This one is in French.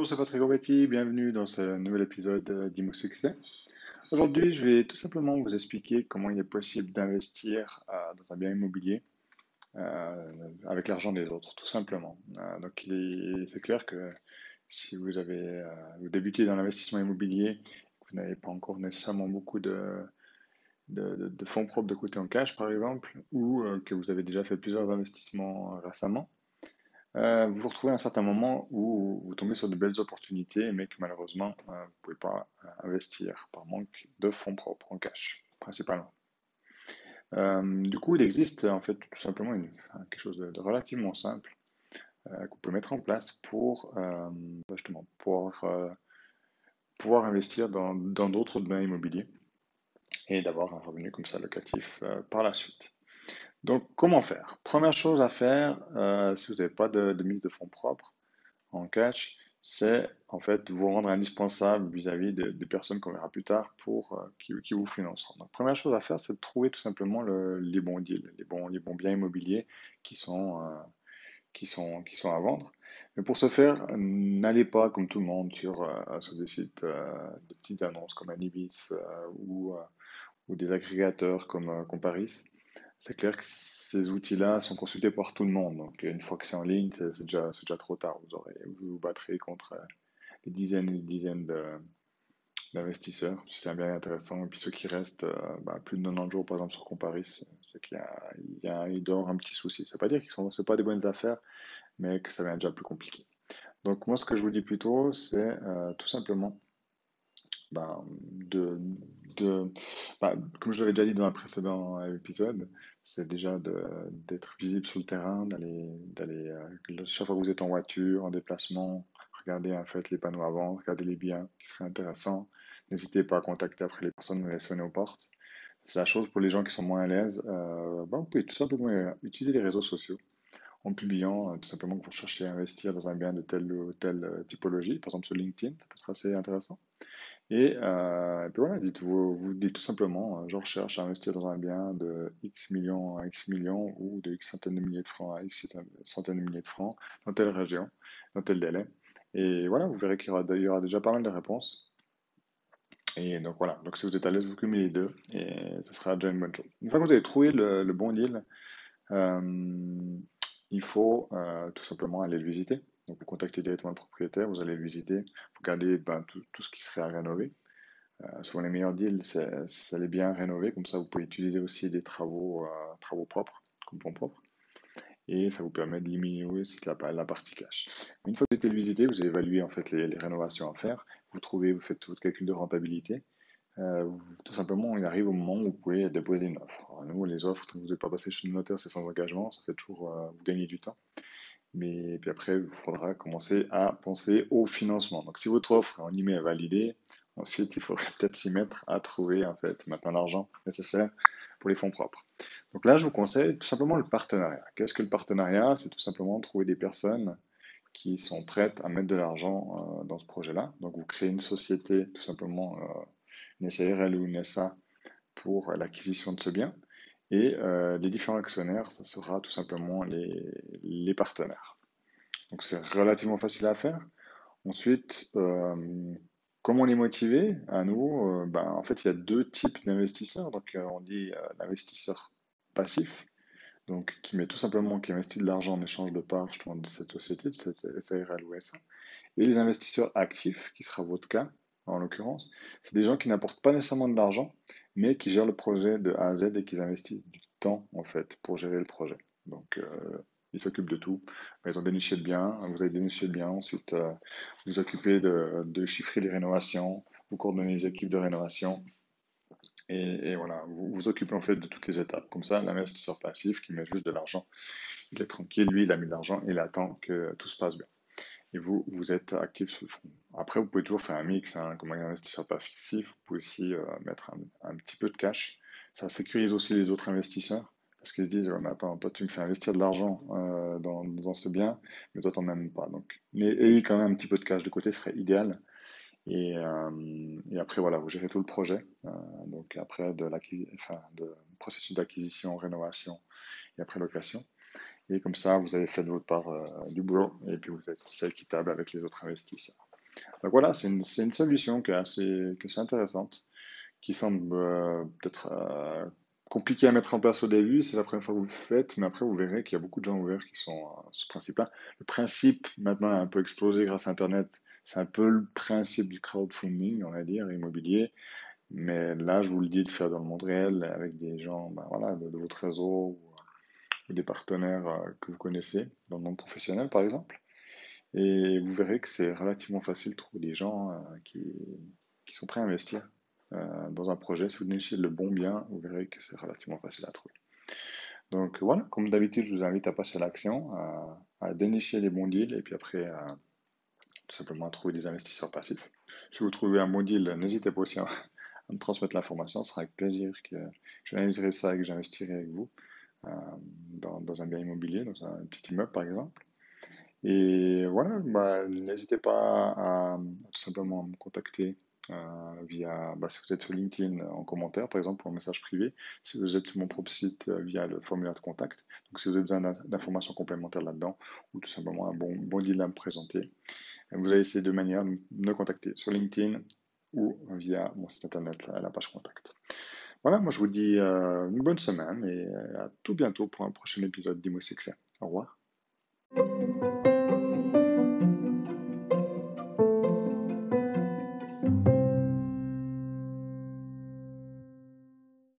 Bonjour, c'est Patrick Robetti, bienvenue dans ce nouvel épisode d'Imo Succès. Aujourd'hui, je vais tout simplement vous expliquer comment il est possible d'investir euh, dans un bien immobilier euh, avec l'argent des autres, tout simplement. Euh, donc, c'est clair que si vous avez vous débutez dans l'investissement immobilier, vous n'avez pas encore nécessairement beaucoup de, fonds propres de côté en cash, par exemple, ou que vous avez déjà fait plusieurs investissements récemment, euh, vous vous retrouvez à un certain moment où vous tombez sur de belles opportunités, mais que malheureusement, euh, vous ne pouvez pas euh, investir par manque de fonds propres en cash, principalement. du coup, il existe en fait tout simplement une, quelque chose de, relativement simple que vous pouvez mettre en place pour justement pouvoir, pouvoir investir dans d'autres biens immobiliers et d'avoir un revenu comme ça locatif par la suite. Donc, comment faire? Première chose à faire, euh, si vous n'avez pas de, mise de fonds propres en cash, c'est en fait vous rendre indispensable vis-à-vis des personnes qu'on verra plus tard pour euh, qui, vous financeront. Donc, première chose à faire, c'est de trouver tout simplement les bons deals, les bons, biens immobiliers qui sont, euh, qui sont, qui sont à vendre. Mais pour ce faire, n'allez pas comme tout le monde sur, sur des sites de petites annonces comme Anibis ou, ou des agrégateurs comme Comparis c'est clair que ces outils-là sont consultés par tout le monde. Donc, une fois que c'est en ligne, c'est déjà, trop tard. Vous, aurez, vous vous battrez contre euh, des dizaines et des dizaines d'investisseurs, si c'est bien intéressant. Et puis ceux qui restent euh, bah, plus de 90 jours, par exemple, sur Comparis, c'est qu'il y a, il y a, un petit souci. Ça ne veut pas dire ce ne sont pas des bonnes affaires, mais que ça devient déjà plus compliqué. Donc, moi, ce que je vous dis plutôt, c'est euh, tout simplement ben, de, de ben, comme je l'avais déjà dit dans un précédent épisode, c'est déjà d'être visible sur le terrain, d'aller, euh, chaque fois que vous êtes en voiture, en déplacement, regardez en fait les panneaux avant, regardez les biens qui seraient intéressants. N'hésitez pas à contacter après les personnes, les sonner aux portes. C'est la chose pour les gens qui sont moins à l'aise. Euh, ben, vous pouvez tout simplement utiliser les réseaux sociaux en publiant tout simplement que vous cherchez à investir dans un bien de telle ou telle typologie, par exemple sur LinkedIn, ça peut être assez intéressant. Euh, et, puis voilà, dites, vous, dites tout simplement, euh, je recherche à investir dans un bien de X millions à X millions ou de X centaines de milliers de francs à X centaines de milliers de francs dans telle région, dans tel délai. Et voilà, vous verrez qu'il y aura, déjà pas mal de réponses. Et donc voilà, donc si vous êtes à l'aise, vous cumulez les deux et ça sera déjà une bonne chose. Une fois que vous avez trouvé le, bon deal, euh, il faut tout simplement aller le visiter. Donc, vous contactez directement le propriétaire, vous allez le visiter, vous regardez ben, tout, ce qui serait à rénover. Euh, souvent, les meilleurs deals, c'est les bien rénover, comme ça, vous pouvez utiliser aussi des travaux, euh, travaux propres, comme fonds propres. Et ça vous permet de diminuer la, partie cash. Une fois que vous avez visité, vous évalué en fait les, rénovations à faire. Vous trouvez, vous faites votre calcul de rentabilité. Euh, tout simplement, il arrive au moment où vous pouvez déposer une offre. Nous, les offres, quand vous n'êtes pas passé chez le notaire, c'est sans engagement, ça fait toujours vous gagner du temps. Mais puis après, il faudra commencer à penser au financement. Donc si votre offre en email est validée, ensuite il faudrait peut-être s'y mettre à trouver en fait maintenant l'argent nécessaire pour les fonds propres. Donc là, je vous conseille tout simplement le partenariat. Qu'est-ce que le partenariat? C'est tout simplement trouver des personnes qui sont prêtes à mettre de l'argent euh, dans ce projet-là. Donc vous créez une société, tout simplement euh, une SARL ou une SA pour l'acquisition de ce bien. Et euh, les différents actionnaires, ce sera tout simplement les, partenaires. Donc c'est relativement facile à faire. Ensuite, euh, comment les motiver À nouveau, euh, ben, en fait, il y a deux types d'investisseurs. Donc on dit l'investisseur passif, donc qui met tout simplement, qui investit de l'argent en échange de parts de cette société, de cette SARL ou SA. Et les investisseurs actifs, qui sera votre cas en l'occurrence, c'est des gens qui n'apportent pas nécessairement de l'argent, mais qui gèrent le projet de A à Z et qui investissent du temps en fait pour gérer le projet. Donc euh, ils s'occupent de tout. Ils ont déniché le bien, vous avez déniché le bien, ensuite euh, vous vous occupez de, chiffrer les rénovations, vous coordonnez les équipes de rénovation. Et, voilà, vous vous occupez en fait de toutes les étapes. Comme ça, l'investisseur passif qui met juste de l'argent, il est tranquille, lui, il a mis de l'argent, il attend que tout se passe bien et vous, vous êtes actif sur le front. Après, vous pouvez toujours faire un mix, hein, comme un investisseur passif, vous pouvez aussi euh, mettre un, petit peu de cash. Ça sécurise aussi les autres investisseurs, parce qu'ils se disent, mais attends, toi tu me fais investir de l'argent euh, dans, ce bien, mais toi t'en même pas. Donc, ayez quand même un petit peu de cash de côté, ce serait idéal. Et, euh, après, voilà, vous gérez tout le projet. donc après, de, de processus d'acquisition, rénovation et après location. Et comme ça, vous avez fait de votre part euh, du boulot et puis vous êtes équitable avec les autres investisseurs. Donc voilà, c'est une, solution qui est assez, intéressante, qui semble euh, peut-être euh, compliquée à mettre en place au début, c'est la première fois que vous le faites, mais après vous verrez qu'il y a beaucoup de gens ouverts qui sont euh, ce principe-là. Le principe maintenant a un peu explosé grâce à Internet, c'est un peu le principe du crowdfunding, on va dire, immobilier. Mais là, je vous le dis de faire dans le monde réel avec des gens ben voilà, de, votre réseau des partenaires que vous connaissez dans le monde professionnel, par exemple. Et vous verrez que c'est relativement facile de trouver des gens euh, qui, qui, sont prêts à investir euh, dans un projet. Si vous dénichez le bon bien, vous verrez que c'est relativement facile à trouver. Donc voilà, comme d'habitude, je vous invite à passer à l'action, à, dénicher les bons deals et puis après à, tout simplement à trouver des investisseurs passifs. Si vous trouvez un bon deal, n'hésitez pas aussi à, me transmettre l'information. Ce sera avec plaisir que j'analyserai ça et que j'investirai avec vous euh, dans, dans, un bien immobilier, dans un petit immeuble par exemple. Et voilà, bah, n'hésitez pas à, tout simplement me contacter euh, via, bah, si vous êtes sur LinkedIn en commentaire par exemple, ou en message privé, si vous êtes sur mon propre site euh, via le formulaire de contact. Donc si vous avez besoin d'informations complémentaires là-dedans, ou tout simplement un bon, bon deal à me présenter, vous avez ces deux manières de me contacter sur LinkedIn ou via mon site internet, la page contact. Voilà, moi je vous dis euh, une bonne semaine et à tout bientôt pour un prochain épisode d'Imo Succès. Au revoir.